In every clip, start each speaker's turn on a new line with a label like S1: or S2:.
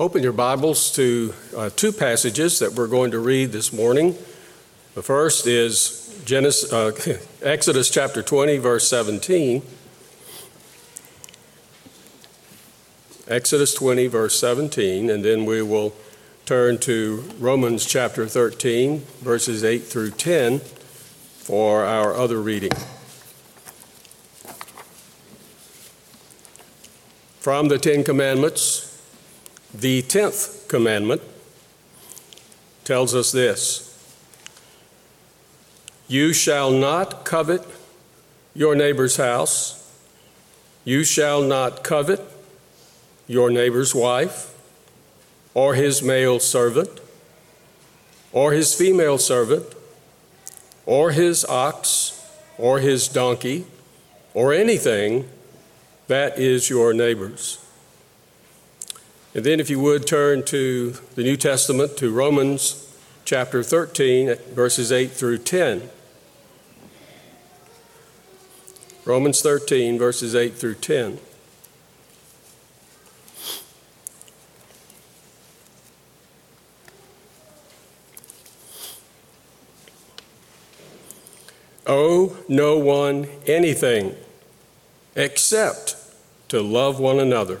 S1: Open your Bibles to uh, two passages that we're going to read this morning. The first is Genesis, uh, Exodus chapter 20, verse 17. Exodus 20, verse 17, and then we will turn to Romans chapter 13, verses 8 through 10 for our other reading. From the Ten Commandments, the tenth commandment tells us this You shall not covet your neighbor's house, you shall not covet your neighbor's wife, or his male servant, or his female servant, or his ox, or his donkey, or anything that is your neighbor's. And then, if you would, turn to the New Testament, to Romans chapter 13, verses 8 through 10. Romans 13, verses 8 through 10. Owe no one anything except to love one another.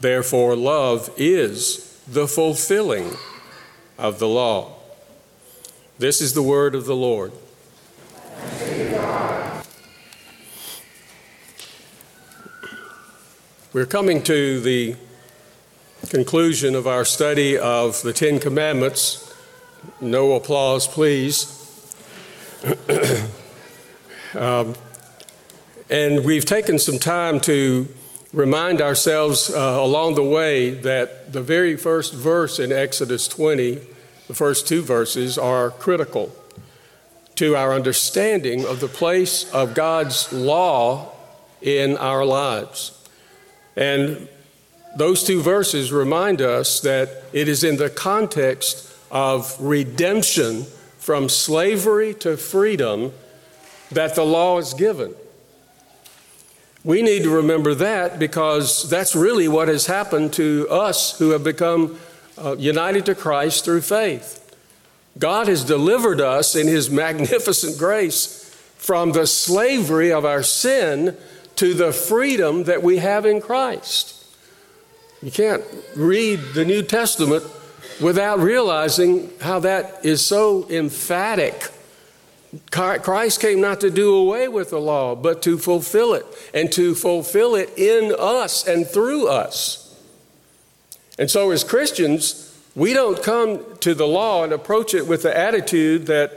S1: Therefore, love is the fulfilling of the law. This is the word of the Lord. We're coming to the conclusion of our study of the Ten Commandments. No applause, please. um, and we've taken some time to remind ourselves uh, along the way that the very first verse in Exodus 20, the first two verses, are critical to our understanding of the place of God's law in our lives. And those two verses remind us that it is in the context of redemption from slavery to freedom that the law is given. We need to remember that because that's really what has happened to us who have become uh, united to Christ through faith. God has delivered us in His magnificent grace from the slavery of our sin to the freedom that we have in Christ. You can't read the New Testament without realizing how that is so emphatic Christ came not to do away with the law, but to fulfill it, and to fulfill it in us and through us. And so, as Christians, we don't come to the law and approach it with the attitude that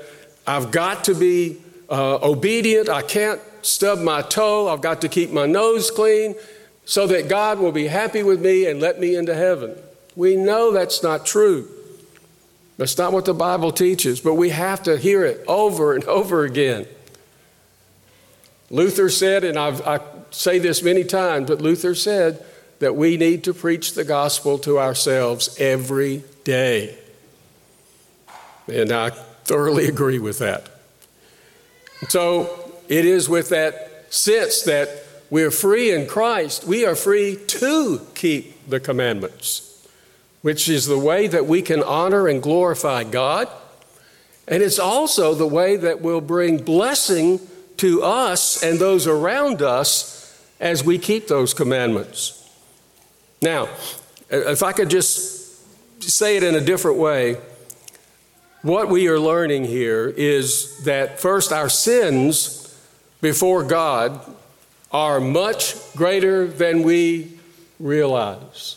S1: I've got to be uh, obedient, I can't stub my toe, I've got to keep my nose clean so that God will be happy with me and let me into heaven. We know that's not true. That's not what the Bible teaches, but we have to hear it over and over again. Luther said, and I've, i say this many times, but Luther said that we need to preach the gospel to ourselves every day. And I thoroughly agree with that. So it is with that sense that we're free in Christ, we are free to keep the commandments which is the way that we can honor and glorify God. And it's also the way that will bring blessing to us and those around us as we keep those commandments. Now, if I could just say it in a different way, what we are learning here is that first, our sins before God are much greater than we realize.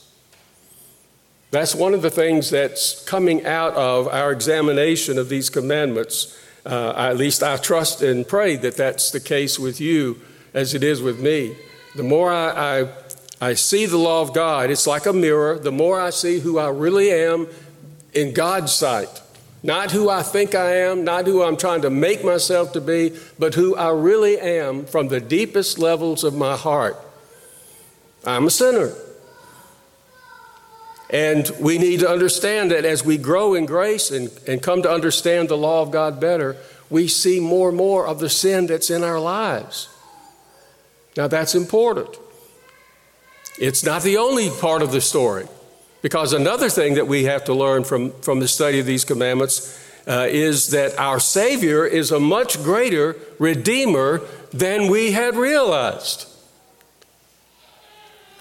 S1: That's one of the things that's coming out of our examination of these commandments. Uh, at least I trust and pray that that's the case with you as it is with me. The more I, I, I see the law of God. It's like a mirror. The more I see who I really am in God's sight, not who I think I am, not who I'm trying to make myself to be, but who I really am from the deepest levels of my heart. I'm a sinner. And we need to understand that as we grow in grace and, and come to understand the law of God better, we see more and more of the sin that's in our lives. Now, that's important. It's not the only part of the story, because another thing that we have to learn from, from the study of these commandments uh, is that our Savior is a much greater Redeemer than we had realized.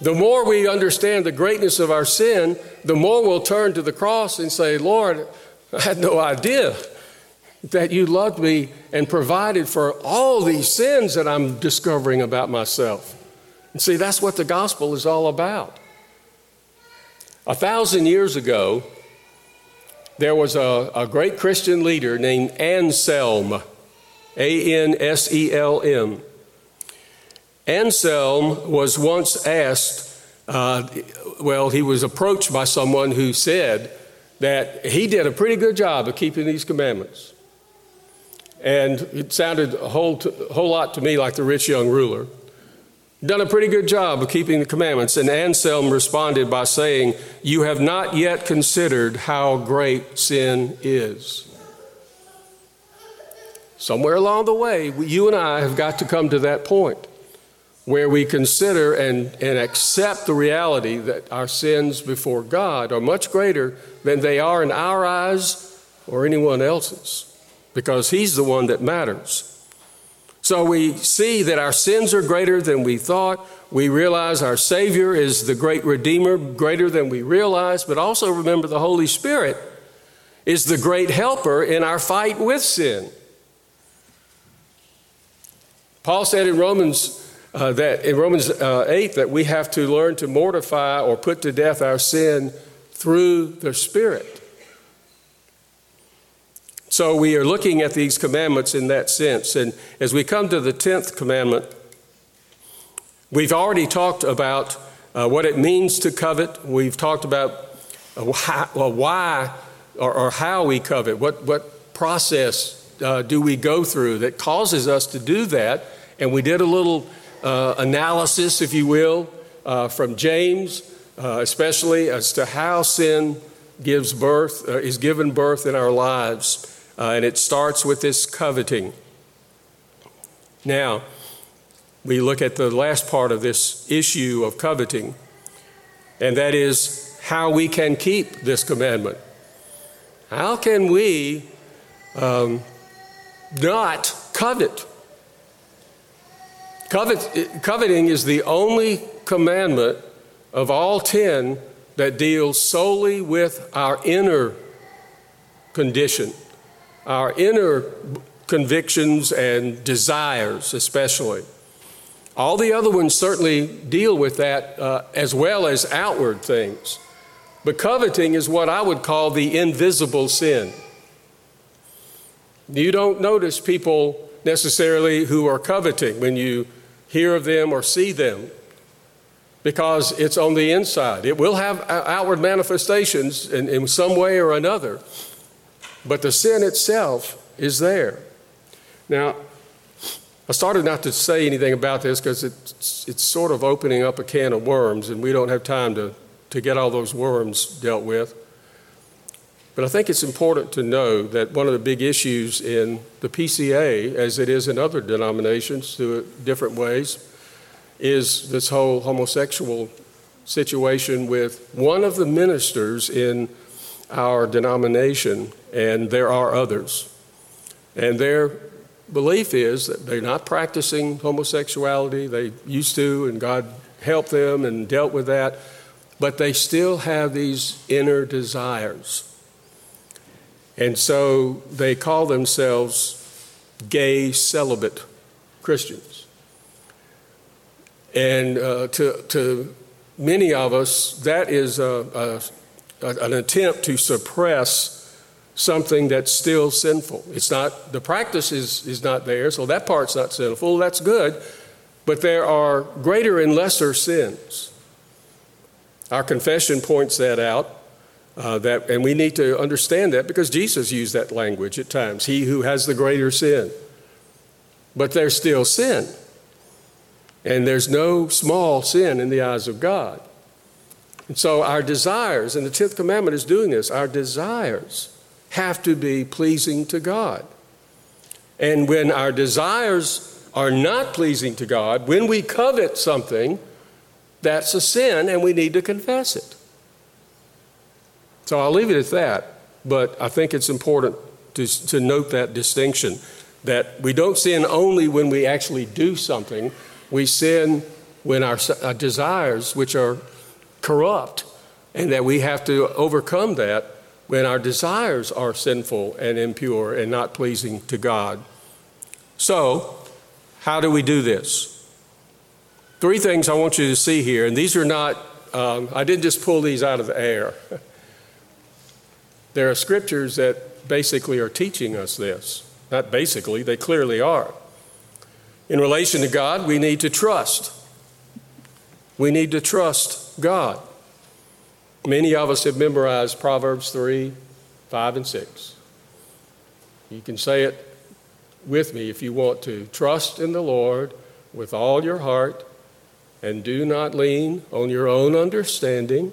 S1: The more we understand the greatness of our sin, the more we'll turn to the cross and say, Lord, I had no idea that you loved me and provided for all these sins that I'm discovering about myself. And see, that's what the gospel is all about. A thousand years ago, there was a, a great Christian leader named Anselm, A N S E L M. Anselm was once asked, uh, well, he was approached by someone who said that he did a pretty good job of keeping these commandments. And it sounded a whole, a whole lot to me like the rich young ruler. Done a pretty good job of keeping the commandments. And Anselm responded by saying, You have not yet considered how great sin is. Somewhere along the way, you and I have got to come to that point where we consider and, and accept the reality that our sins before God are much greater than they are in our eyes or anyone else's, because He's the one that matters. So we see that our sins are greater than we thought. We realize our Savior is the great Redeemer, greater than we realize, but also remember the Holy Spirit is the great helper in our fight with sin. Paul said in Romans uh, that in Romans uh, 8 that we have to learn to mortify or put to death our sin through the Spirit. So we are looking at these commandments in that sense. And as we come to the 10th commandment, we've already talked about uh, what it means to covet. We've talked about uh, why, well, why or, or, how we covet. What, what process uh, do we go through that causes us to do that? And we did a little uh, analysis, if you will, uh, from James, uh, especially as to how sin gives birth, uh, is given birth in our lives. Uh, and it starts with this coveting. Now, we look at the last part of this issue of coveting, and that is how we can keep this commandment. How can we um, not covet? Covet, coveting is the only commandment of all 10 that deals solely with our inner condition, our inner convictions and desires, especially. All the other ones certainly deal with that uh, as well as outward things. But coveting is what I would call the invisible sin. You don't notice people necessarily who are coveting when you hear of them or see them because it's on the inside. It will have outward manifestations in, in some way or another, but the sin itself is there. Now, I started not to say anything about this because it's, it's sort of opening up a can of worms, and we don't have time to, to get all those worms dealt with. But I think it's important to know that one of the big issues in the PCA, as it is in other denominations through different ways, is this whole homosexual situation with one of the ministers in our denomination, and there are others. And their belief is that they're not practicing homosexuality. They used to, and God helped them and dealt with that, but they still have these inner desires. And so they call themselves gay celibate Christians. And uh, to, to many of us, that is a, a, an attempt to suppress something that's still sinful. It's not, the practice is, is not there, so that part's not sinful. That's good. But there are greater and lesser sins Our confession points that out. Uh, that, and we need to understand that because Jesus used that language at times. He who has the greater sin. But there's still sin. And there's no small sin in the eyes of God. And so our desires, and the 10th commandment is doing this, our desires have to be pleasing to God. And when our desires are not pleasing to God, when we covet something, that's a sin and we need to confess it. So I'll leave it at that, but I think it's important to, to note that distinction that we don't sin only when we actually do something, we sin when our, our desires, which are corrupt, and that we have to overcome that when our desires are sinful and impure and not pleasing to God. So, how do we do this? Three things I want you to see here, and these are not, um, I didn't just pull these out of the air. there are scriptures that basically are teaching us this. Not basically, they clearly are. In relation to God, we need to trust. We need to trust God. Many of us have memorized Proverbs 3, 5, and 6. You can say it with me if you want to. Trust in the Lord with all your heart and do not lean on your own understanding.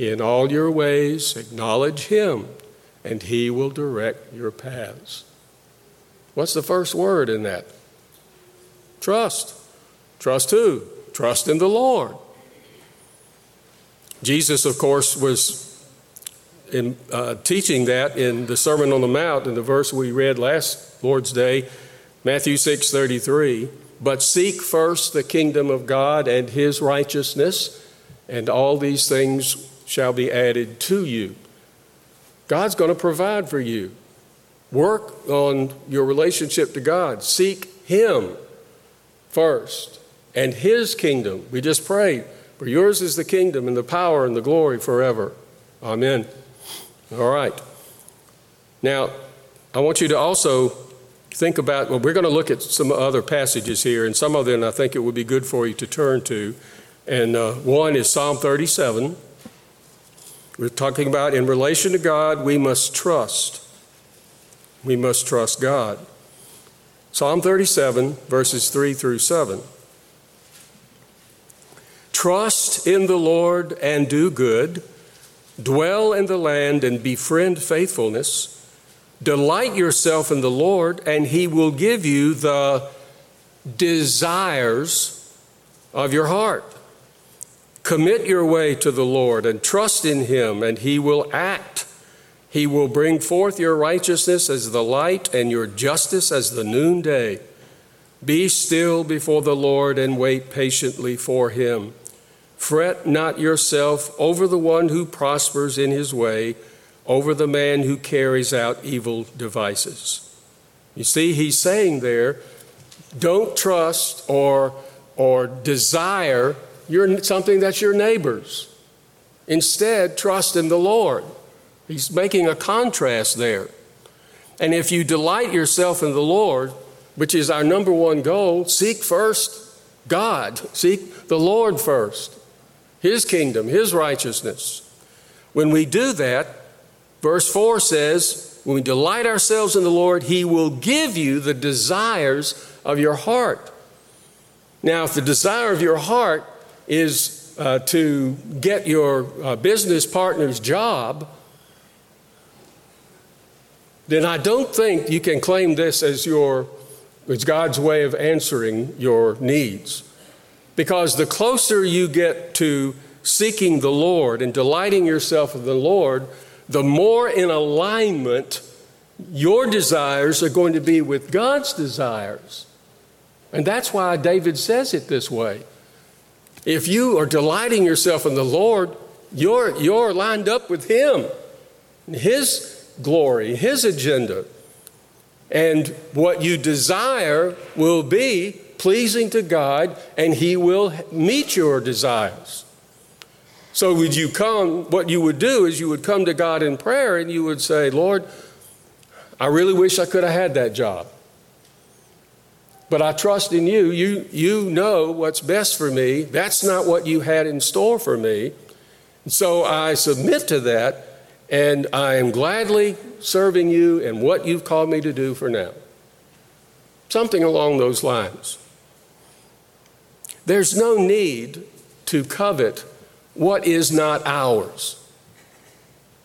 S1: In all your ways, acknowledge Him, and He will direct your paths. What's the first word in that? Trust. Trust who? Trust in the Lord. Jesus, of course, was in, uh, teaching that in the Sermon on the Mount in the verse we read last Lord's Day, Matthew 6 33. But seek first the kingdom of God and his righteousness, and all these things shall be added to you. God's going to provide for you. Work on your relationship to God. Seek Him first and His kingdom. We just prayed, for yours is the kingdom and the power and the glory forever. Amen. All right. Now, I want you to also think about, well, we're going to look at some other passages here, and some of them I think it would be good for you to turn to. And uh, one is Psalm 37. We're talking about in relation to God, we must trust. We must trust God. Psalm 37, verses 3 through 7. Trust in the Lord and do good, dwell in the land and befriend faithfulness. Delight yourself in the Lord, and He will give you the desires of your heart. Commit your way to the Lord and trust in Him, and He will act. He will bring forth your righteousness as the light and your justice as the noonday. Be still before the Lord and wait patiently for Him. Fret not yourself over the one who prospers in his way over the man who carries out evil devices. You see, he's saying there, don't trust or, or desire your, something that's your neighbor's. Instead, trust in the Lord. He's making a contrast there. And if you delight yourself in the Lord, which is our number one goal, seek first God, seek the Lord first, His kingdom, His righteousness. When we do that, Verse 4 says, When we delight ourselves in the Lord, He will give you the desires of your heart. Now, if the desire of your heart is uh, to get your uh, business partner's job, then I don't think you can claim this as your as God's way of answering your needs. Because the closer you get to seeking the Lord and delighting yourself in the Lord, the more in alignment your desires are going to be with God's desires. And that's why David says it this way. If you are delighting yourself in the Lord, you're, you're lined up with Him, His glory, His agenda. And what you desire will be pleasing to God, and He will meet your desires. So would you come, what you would do is you would come to God in prayer and you would say, Lord, I really wish I could have had that job. But I trust in you. You, you know what's best for me. That's not what you had in store for me. So I submit to that, and I am gladly serving you in what you've called me to do for now. Something along those lines. There's no need to covet what is not ours.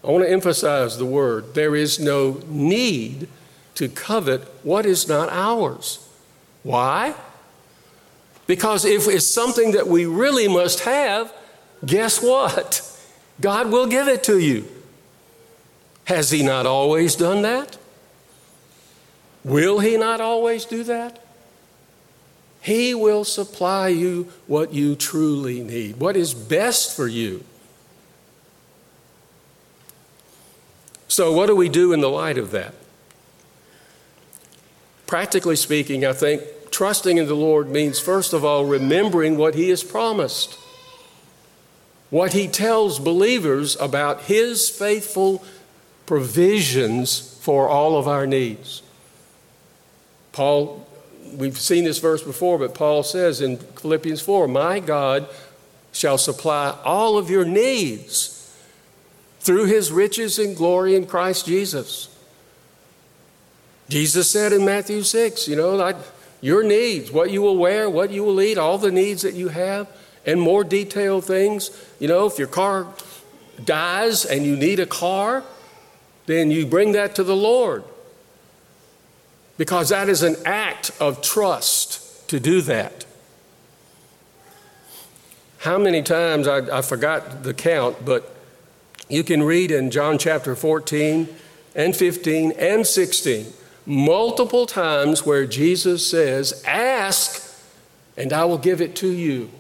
S1: I want to emphasize the word there is no need to covet what is not ours. Why? Because if it's something that we really must have, guess what? God will give it to you. Has He not always done that? Will He not always do that? He will supply you what you truly need, what is best for you. So, what do we do in the light of that? Practically speaking, I think trusting in the Lord means, first of all, remembering what He has promised, what He tells believers about His faithful provisions for all of our needs. Paul, we've seen this verse before, but Paul says in Philippians 4 My God shall supply all of your needs through his riches and glory in Christ Jesus. Jesus said in Matthew 6, you know, like your needs, what you will wear, what you will eat, all the needs that you have, and more detailed things. You know, if your car dies and you need a car, then you bring that to the Lord. Because that is an act of trust to do that. How many times, I, I forgot the count, but you can read in John chapter 14 and 15 and 16 multiple times where Jesus says, Ask and I will give it to you.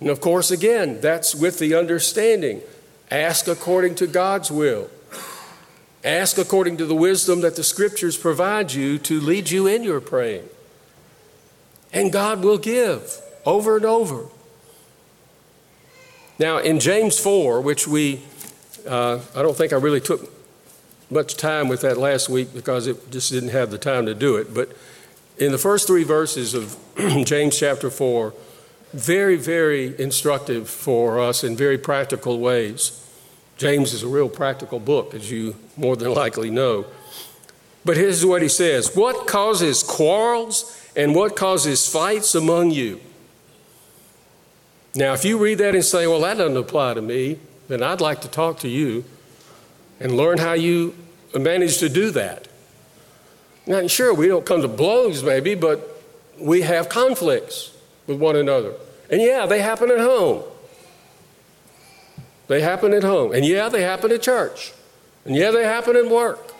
S1: And of course, again, that's with the understanding ask according to God's will. Ask according to the wisdom that the scriptures provide you to lead you in your praying. And God will give over and over. Now, in James 4, which we, uh, I don't think I really took much time with that last week because it just didn't have the time to do it, but in the first three verses of James chapter 4, very, very instructive for us in very practical ways. James is a real practical book, as you more than likely know. But here's what he says What causes quarrels and what causes fights among you? Now, if you read that and say, well, that doesn't apply to me, then I'd like to talk to you and learn how you manage to do that. Now, sure, we don't come to blows maybe, but we have conflicts with one another. And yeah, they happen at home. They happen at home. And yeah, they happen at church. And yeah, they happen at work.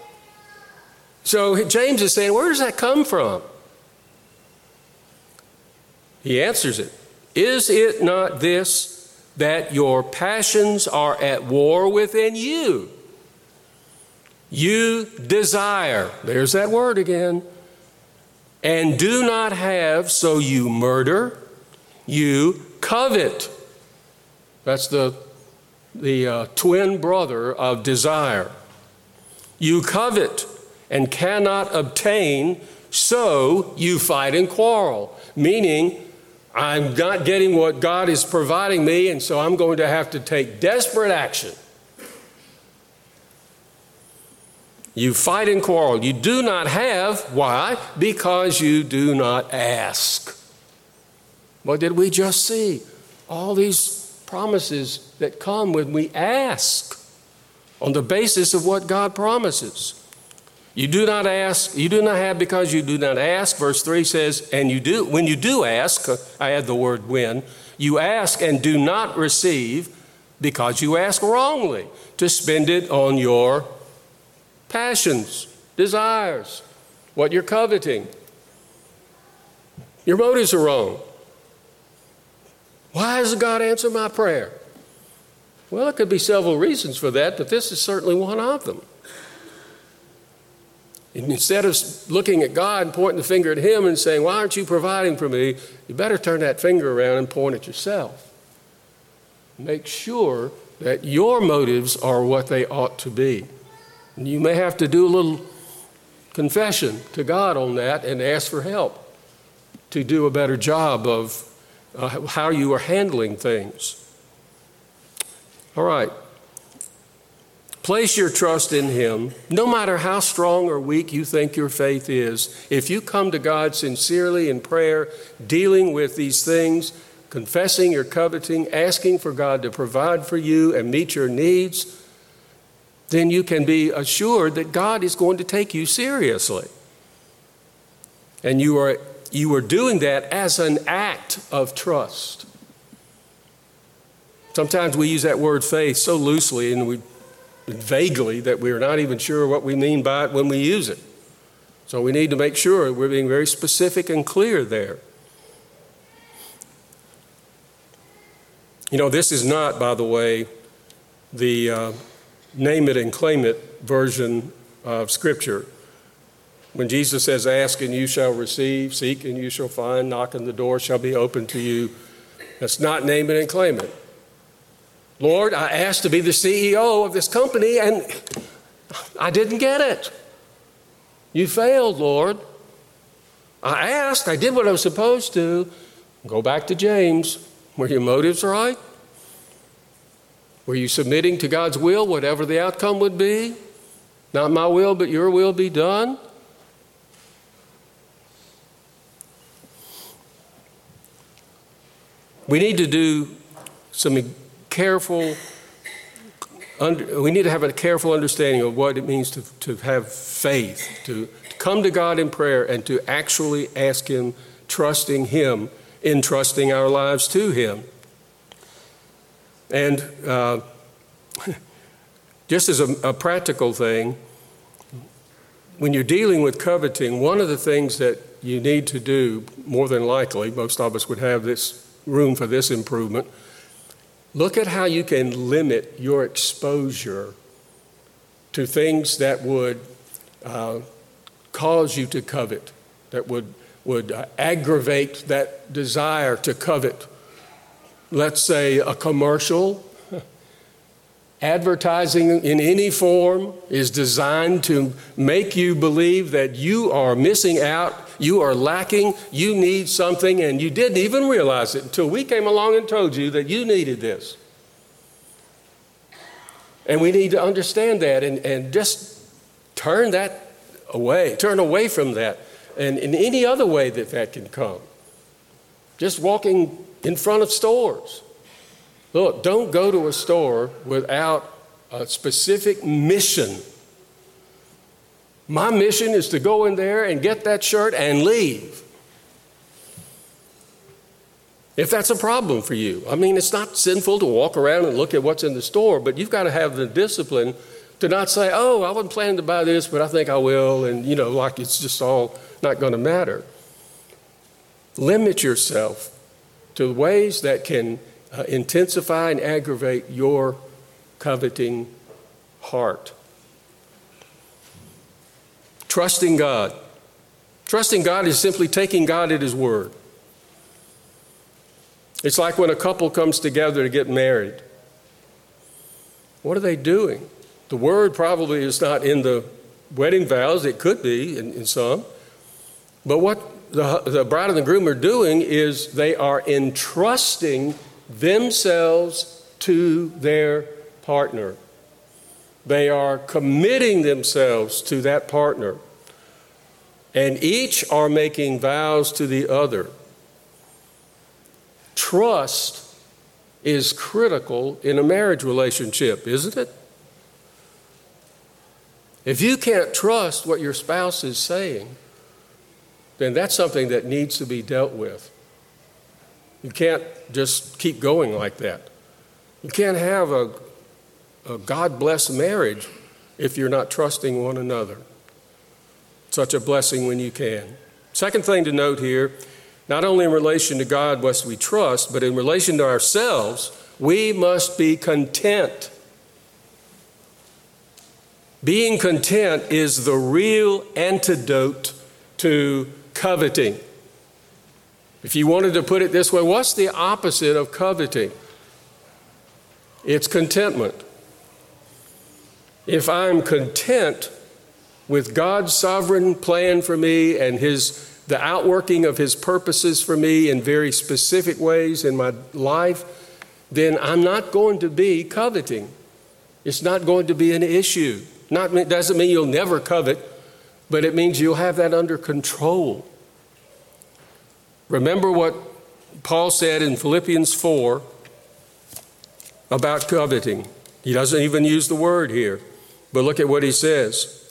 S1: So James is saying, where does that come from? He answers it is it not this, that your passions are at war within you? You desire, there's that word again, and do not have, so you murder, you covet. That's the, the uh, twin brother of desire. You covet and cannot obtain, so you fight and quarrel. Meaning, I'm not getting what God is providing me, and so I'm going to have to take desperate action. You fight and quarrel. You do not have. Why? Because you do not ask. What did we just see? All these promises that come when we ask on the basis of what God promises. You do not ask, you do not have because you do not ask. Verse 3 says, and you do, when you do ask, I add the word when, you ask and do not receive because you ask wrongly to spend it on your passions, desires, what you're coveting. Your motives are wrong. Why does God answer my prayer? Well, there could be several reasons for that, but this is certainly one of them. And instead of looking at God and pointing the finger at Him and saying, Why aren't you providing for me? You better turn that finger around and point at yourself. Make sure that your motives are what they ought to be. You may have to do a little confession to God on that and ask for help to do a better job of uh, how you are handling things. All right. Place your trust in Him. No matter how strong or weak you think your faith is, if you come to God sincerely in prayer, dealing with these things, confessing your coveting, asking for God to provide for you and meet your needs, then you can be assured that God is going to take you seriously. And you are, you are doing that as an act of trust. Sometimes we use that word faith so loosely and we vaguely that we're not even sure what we mean by it when we use it. So we need to make sure we're being very specific and clear there. You know, this is not, by the way, the uh, name it and claim it version of Scripture. When Jesus says, Ask and you shall receive, seek and you shall find, knock and the door shall be open to you, that's not name it and claim it. Lord, I asked to be the CEO of this company and I didn't get it. You failed, Lord. I asked, I did what I was supposed to. Go back to James. Were your motives right? Were you submitting to God's will, whatever the outcome would be? Not my will, but your will be done? We need to do some careful, we need to have a careful understanding of what it means to, to have faith, to, to come to God in prayer and to actually ask Him, trusting Him, entrusting our lives to Him. And uh, just as a, a practical thing, when you're dealing with coveting, one of the things that you need to do, more than likely, most of us would have this room for this improvement. Look at how you can limit your exposure to things that would uh, cause you to covet, that would, would uh, aggravate that desire to covet let's say, a commercial, advertising in any form is designed to make you believe that you are missing out, you are lacking, you need something, and you didn't even realize it until we came along and told you that you needed this. And we need to understand that and, and just turn that away, turn away from that, and in any other way that that can come. Just walking in front of stores. Look, don't go to a store without a specific mission. My mission is to go in there and get that shirt and leave. If that's a problem for you, I mean, it's not sinful to walk around and look at what's in the store, but you've got to have the discipline to not say, oh, I wasn't planning to buy this, but I think I will, and, you know, like it's just all not going to matter. Limit yourself to ways that can uh, intensify and aggravate your coveting heart. Trusting God. Trusting God is simply taking God at His word. It's like when a couple comes together to get married. What are they doing? The word probably is not in the wedding vows, it could be in, in some. But what the, the bride and the groom are doing is they are entrusting themselves to their partner. They are committing themselves to that partner. And each are making vows to the other. Trust is critical in a marriage relationship, isn't it? If you can't trust what your spouse is saying, then that's something that needs to be dealt with. You can't just keep going like that. You can't have a, a God blessed marriage if you're not trusting one another. Such a blessing when you can. Second thing to note here not only in relation to God must we trust, but in relation to ourselves, we must be content. Being content is the real antidote to coveting. If you wanted to put it this way, what's the opposite of coveting? It's contentment. If I'm content with God's sovereign plan for me and his the outworking of his purposes for me in very specific ways in my life, then I'm not going to be coveting. It's not going to be an issue. Not doesn't mean you'll never covet, but it means you'll have that under control. Remember what Paul said in Philippians 4 about coveting. He doesn't even use the word here, but look at what he says.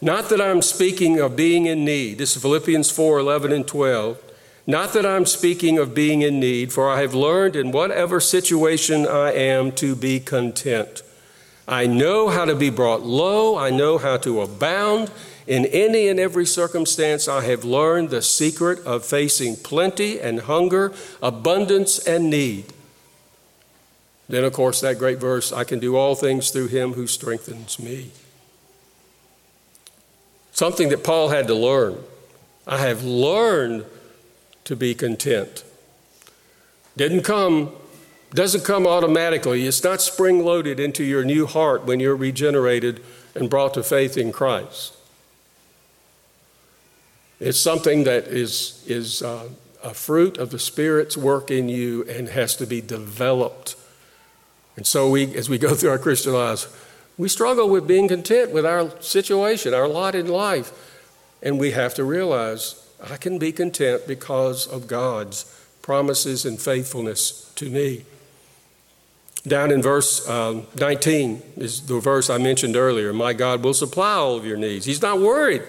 S1: Not that I'm speaking of being in need. This is Philippians 4 11 and 12. Not that I'm speaking of being in need, for I have learned in whatever situation I am to be content. I know how to be brought low, I know how to abound. In any and every circumstance, I have learned the secret of facing plenty and hunger, abundance and need. Then, of course, that great verse I can do all things through him who strengthens me. Something that Paul had to learn. I have learned to be content. Didn't come, doesn't come automatically. It's not spring loaded into your new heart when you're regenerated and brought to faith in Christ. It's something that is, is uh, a fruit of the Spirit's work in you and has to be developed. And so, we, as we go through our Christian lives, we struggle with being content with our situation, our lot in life. And we have to realize I can be content because of God's promises and faithfulness to me. Down in verse um, 19 is the verse I mentioned earlier My God will supply all of your needs. He's not worried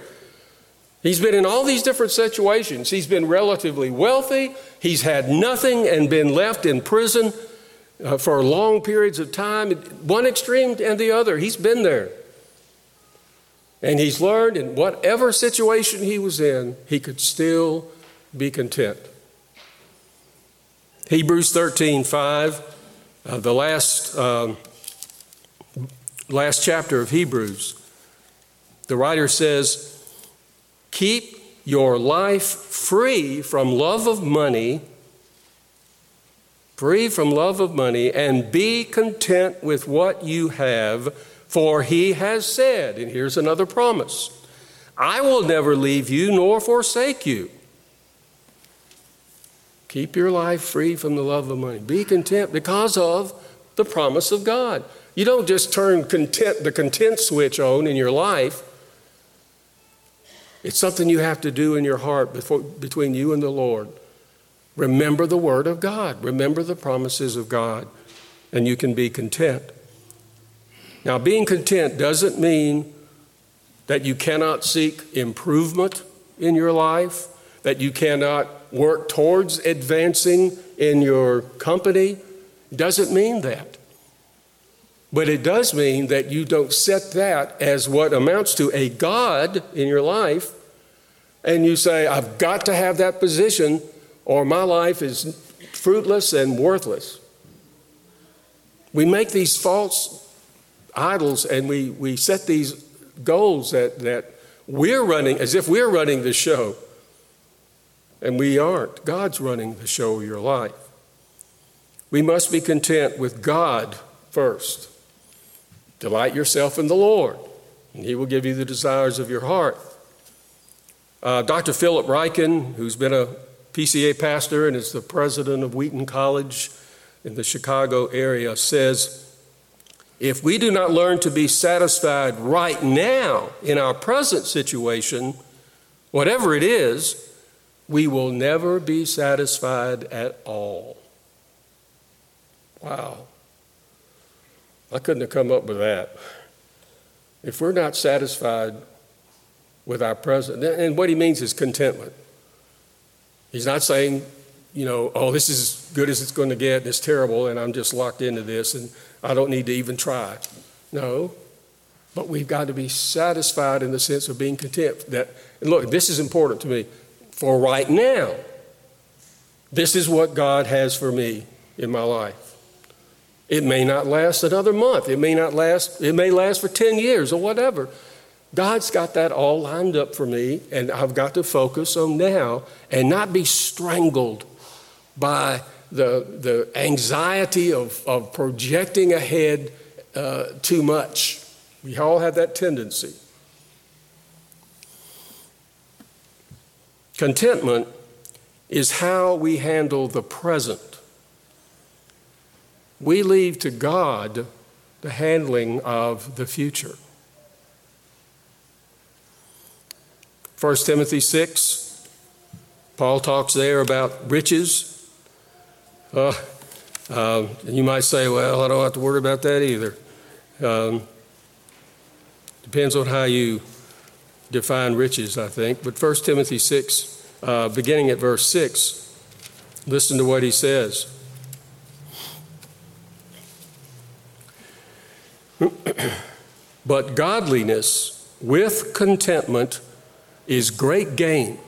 S1: He's been in all these different situations. He's been relatively wealthy, he's had nothing and been left in prison uh, for long periods of time, one extreme and the other. He's been there. And he's learned in whatever situation he was in, he could still be content. Hebrews 13 5, uh, the last, um, last chapter of Hebrews, the writer says, Keep your life free from love of money, free from love of money, and be content with what you have, for he has said, and here's another promise I will never leave you nor forsake you. Keep your life free from the love of money. Be content because of the promise of God. You don't just turn content, the content switch on in your life it's something you have to do in your heart before, between you and the Lord. Remember the Word of God, remember the promises of God, and you can be content. Now, being content doesn't mean that you cannot seek improvement in your life, that you cannot work towards advancing in your company. Doesn't mean that. But it does mean that you don't set that as what amounts to a God in your life, and you say, I've got to have that position, or my life is fruitless and worthless. We make these false idols and we, we set these goals that, that we're running as if we're running the show. And we aren't. God's running the show of your life. We must be content with God first. Delight yourself in the Lord, and He will give you the desires of your heart. Uh, Dr. Philip Ryken, who's been a PCA pastor and is the president of Wheaton College in the Chicago area, says if we do not learn to be satisfied right now in our present situation, whatever it is, we will never be satisfied at all. Wow. I couldn't have come up with that. If we're not satisfied with our present, and what he means is contentment. He's not saying, you know, oh, this is as good as it's going to get, it's terrible, and I'm just locked into this, and I don't need to even try. No, but we've got to be satisfied in the sense of being content. That, look, this is important to me. For right now, this is what God has for me in my life. It may not last another month. It may not last, it may last for 10 years or whatever. God's got that all lined up for me, and I've got to focus on now and not be strangled by the, the anxiety of, of projecting ahead uh, too much. We all have that tendency. Contentment is how we handle the present we leave to God the handling of the future. 1 Timothy 6, Paul talks there about riches. Uh, uh, you might say, well, I don't have to worry about that either. Um, depends on how you define riches, I think. But 1 Timothy 6, uh, beginning at verse 6, listen to what he says. but godliness with contentment is great gain.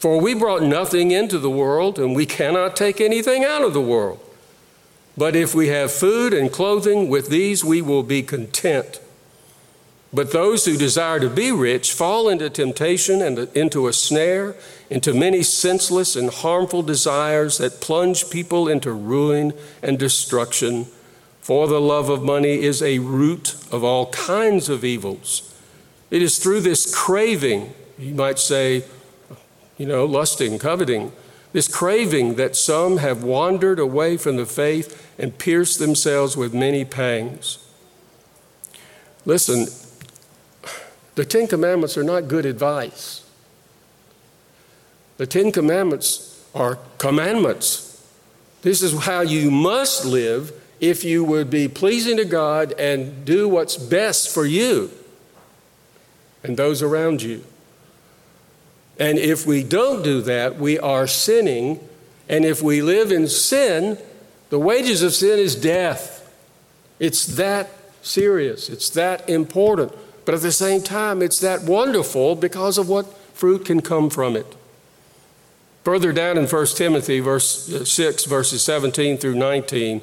S1: For we brought nothing into the world, and we cannot take anything out of the world. But if we have food and clothing, with these we will be content. But those who desire to be rich fall into temptation and into a snare, into many senseless and harmful desires that plunge people into ruin and destruction. For the love of money is a root of all kinds of evils. It is through this craving, you might say, you know, lusting, coveting, this craving that some have wandered away from the faith and pierced themselves with many pangs. Listen, the Ten Commandments are not good advice. The Ten Commandments are commandments. This is how you must live if you would be pleasing to God and do what's best for you and those around you. And if we don't do that, we are sinning. And if we live in sin, the wages of sin is death. It's that serious, it's that important. But at the same time, it's that wonderful because of what fruit can come from it. Further down in 1 Timothy verse uh, 6 verses 17 through 19,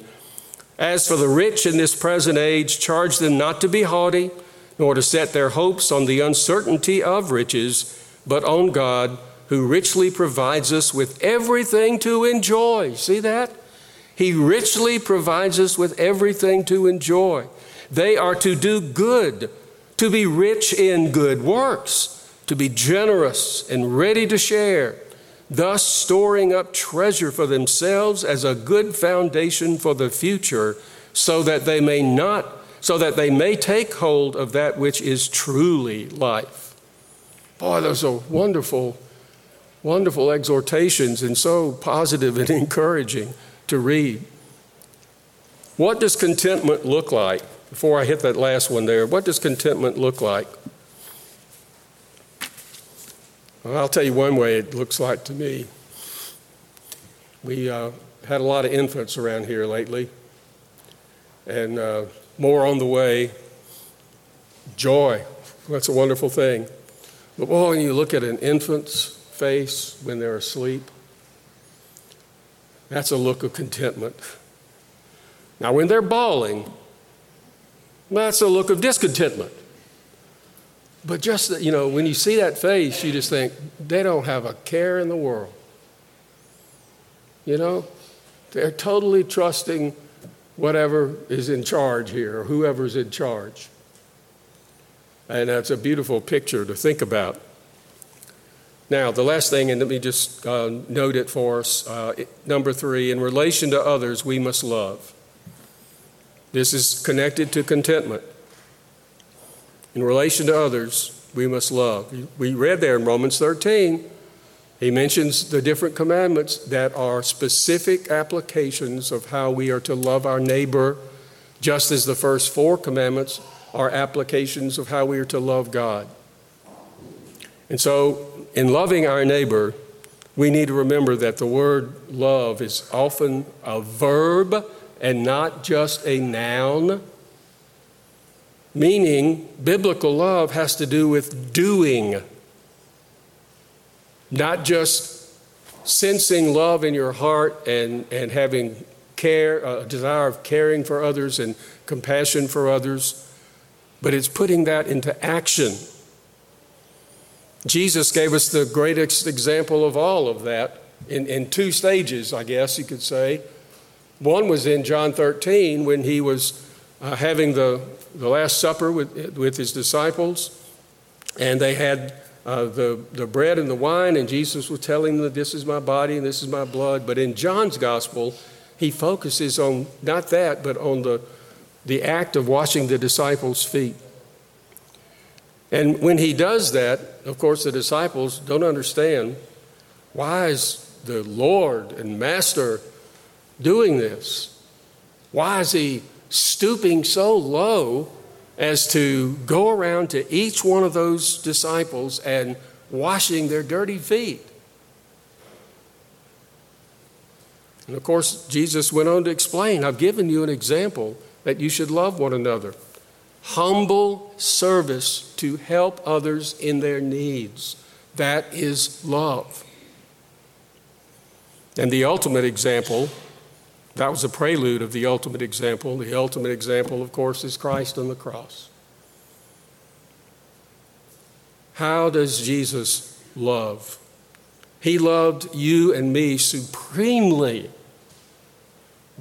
S1: as for the rich in this present age, charge them not to be haughty, nor to set their hopes on the uncertainty of riches, but on God, who richly provides us with everything to enjoy. See that? He richly provides us with everything to enjoy. They are to do good, to be rich in good works, to be generous and ready to share, thus storing up treasure for themselves as a good foundation for the future, so that they may not so that they may take hold of that which is truly life. Boy, those are wonderful, wonderful exhortations and so positive and encouraging to read. What does contentment look like? Before I hit that last one there, what does contentment look like? Well, I'll tell you one way it looks like to me. We uh, had a lot of infants around here lately, and uh, more on the way. Joy, that's a wonderful thing. But boy, when you look at an infant's face when they're asleep, that's a look of contentment. Now, when they're bawling, that's a look of discontentment. But just, that, you know, when you see that face, you just think, they don't have a care in the world. You know, they're totally trusting whatever is in charge here, or whoever's in charge. And that's a beautiful picture to think about. Now, the last thing, and let me just uh, note it for us uh, number three, in relation to others, we must love. This is connected to contentment. In relation to others, we must love. We read there in Romans 13 he mentions the different commandments that are specific applications of how we are to love our neighbor, just as the first four commandments are applications of how we are to love God. And so, in loving our neighbor, we need to remember that the word love is often a verb and not just a noun. Meaning, biblical love has to do with doing not just sensing love in your heart and, and having care, a desire of caring for others and compassion for others, but it's putting that into action. Jesus gave us the greatest example of all of that in, in two stages, I guess you could say. One was in John 13 when he was uh, having the, the Last Supper with, with his disciples, and they had uh, the, the bread and the wine, and Jesus was telling them, This is my body and this is my blood. But in John's gospel, he focuses on not that, but on the, the act of washing the disciples' feet. And when he does that, of course, the disciples don't understand why is the Lord and Master doing this? Why is he stooping so low as to go around to each one of those disciples and washing their dirty feet? And of course, Jesus went on to explain I've given you an example that you should love one another humble service to help others in their needs. That is love. And the ultimate example, that was a prelude of the ultimate example. The ultimate example, of course, is Christ on the cross. How does Jesus love? He loved you and me supremely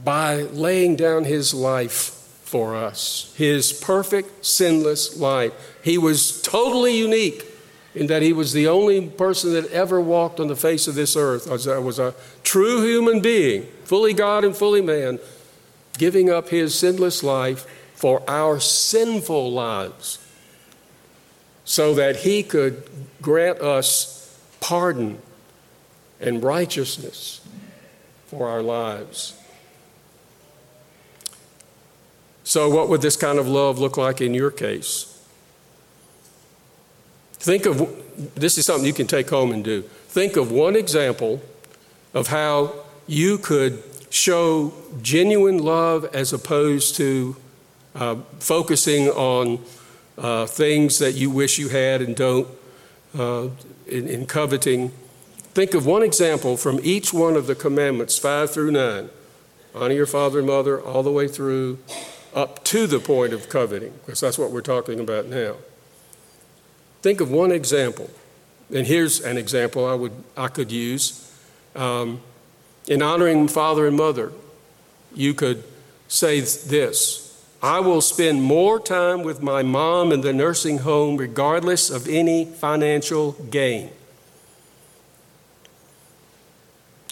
S1: by laying down his life for us, his perfect, sinless life. He was totally unique in that he was the only person that ever walked on the face of this earth, was a, was a true human being, fully God and fully man, giving up his sinless life for our sinful lives so that he could grant us pardon and righteousness for our lives. So, what would this kind of love look like in your case? Think of this is something you can take home and do. Think of one example of how you could show genuine love as opposed to uh, focusing on uh, things that you wish you had and don't, uh, in, in coveting. Think of one example from each one of the commandments, five through nine. Honor your father and mother, all the way through up to the point of coveting, because that's what we're talking about now. Think of one example, and here's an example I, would, I could use. Um, in honoring father and mother, you could say this I will spend more time with my mom in the nursing home regardless of any financial gain.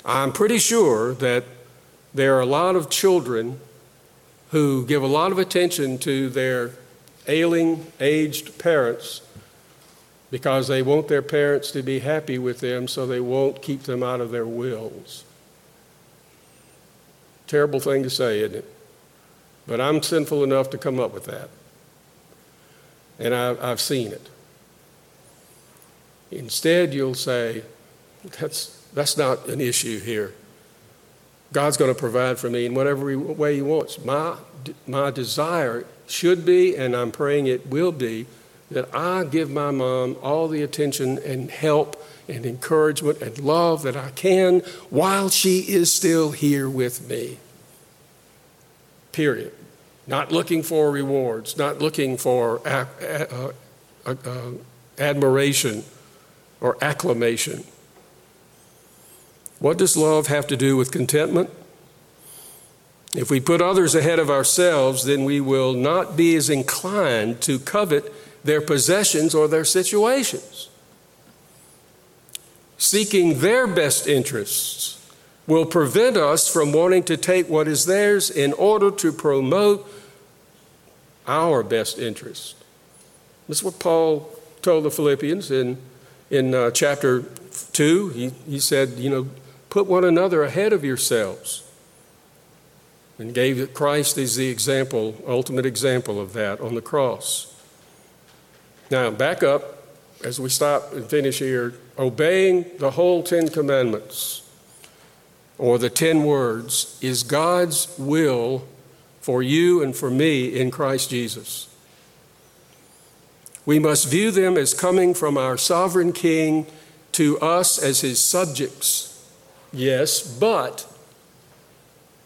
S1: I'm pretty sure that there are a lot of children who give a lot of attention to their ailing, aged parents because they want their parents to be happy with them so they won't keep them out of their wills. Terrible thing to say, isn't it? But I'm sinful enough to come up with that. And I've, I've seen it. Instead, you'll say, that's, that's not an issue here. God's going to provide for me in whatever way He wants. My, my desire should be, and I'm praying it will be, that I give my mom all the attention and help and encouragement and love that I can while she is still here with me. Period. Not looking for rewards, not looking for uh, uh, uh, admiration or acclamation. What does love have to do with contentment? If we put others ahead of ourselves, then we will not be as inclined to covet their possessions or their situations. Seeking their best interests will prevent us from wanting to take what is theirs in order to promote our best interest. That's what Paul told the Philippians in, in uh, chapter 2. He, he said, you know, Put one another ahead of yourselves. And gave Christ as the example, ultimate example of that on the cross. Now, back up as we stop and finish here. Obeying the whole Ten Commandments or the Ten Words is God's will for you and for me in Christ Jesus. We must view them as coming from our sovereign King to us as his subjects Yes, but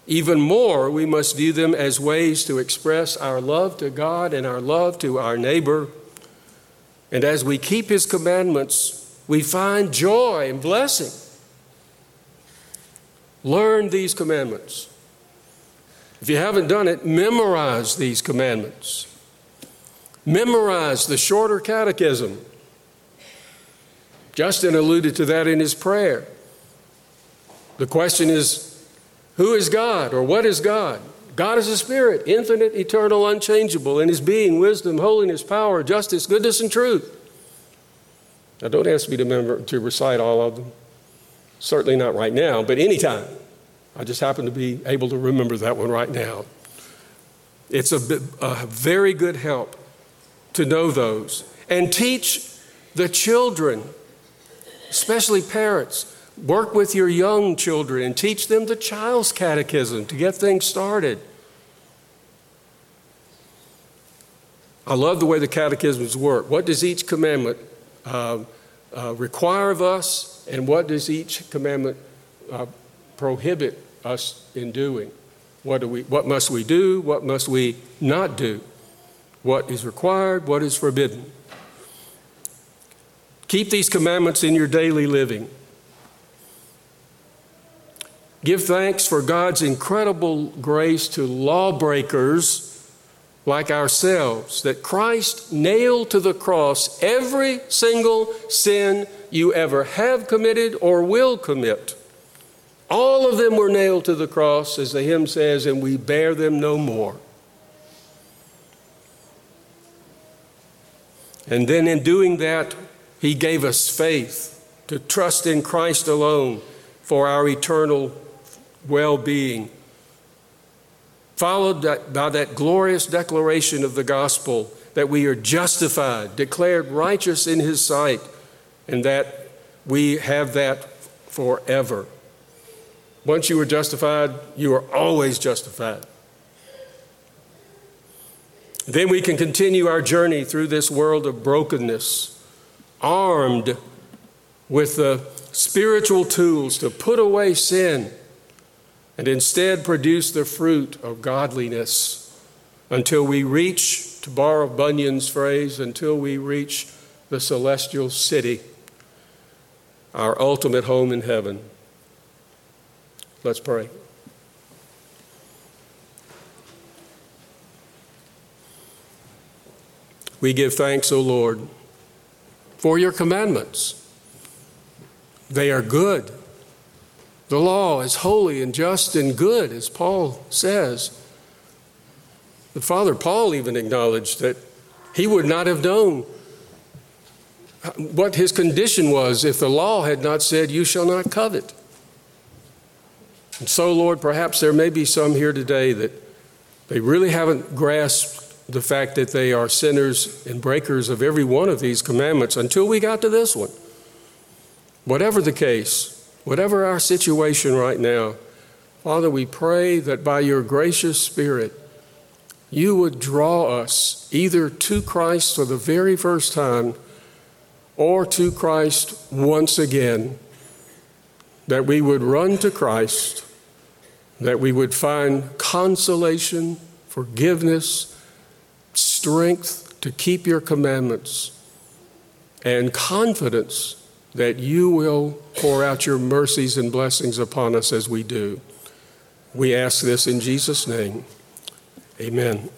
S1: even more, we must view them as ways to express our love to God and our love to our neighbor. And as we keep His commandments, we find joy and blessing. Learn these commandments. If you haven't done it, memorize these commandments. Memorize the shorter catechism. Justin alluded to that in his prayer. The question is Who is God or what is God? God is a spirit, infinite, eternal, unchangeable in his being, wisdom, holiness, power, justice, goodness, and truth. Now, don't ask me to, remember, to recite all of them. Certainly not right now, but anytime. I just happen to be able to remember that one right now. It's a, a very good help to know those and teach the children, especially parents. Work with your young children and teach them the child's catechism to get things started. I love the way the catechisms work. What does each commandment uh, uh, require of us, and what does each commandment uh, prohibit us in doing? What, do we, what must we do? What must we not do? What is required? What is forbidden? Keep these commandments in your daily living. Give thanks for God's incredible grace to lawbreakers like ourselves, that Christ nailed to the cross every single sin you ever have committed or will commit. All of them were nailed to the cross, as the hymn says, and we bear them no more. And then in doing that, he gave us faith to trust in Christ alone for our eternal well being. Followed by that glorious declaration of the gospel that we are justified, declared righteous in his sight, and that we have that forever. Once you are justified, you are always justified. Then we can continue our journey through this world of brokenness, armed with the spiritual tools to put away sin and instead produce the fruit of godliness until we reach, to borrow Bunyan's phrase, until we reach the celestial city, our ultimate home in heaven. Let's pray. We give thanks, O Lord, for your commandments. They are good. The law is holy and just and good, as Paul says. The Father Paul even acknowledged that he would not have known what his condition was if the law had not said, You shall not covet. And so, Lord, perhaps there may be some here today that they really haven't grasped the fact that they are sinners and breakers of every one of these commandments until we got to this one. Whatever the case, whatever our situation right now, Father, we pray that by your gracious Spirit, you would draw us either to Christ for the very first time or to Christ once again, that we would run to Christ that we would find consolation, forgiveness, strength to keep your commandments, and confidence that you will pour out your mercies and blessings upon us as we do. We ask this in Jesus' name. Amen.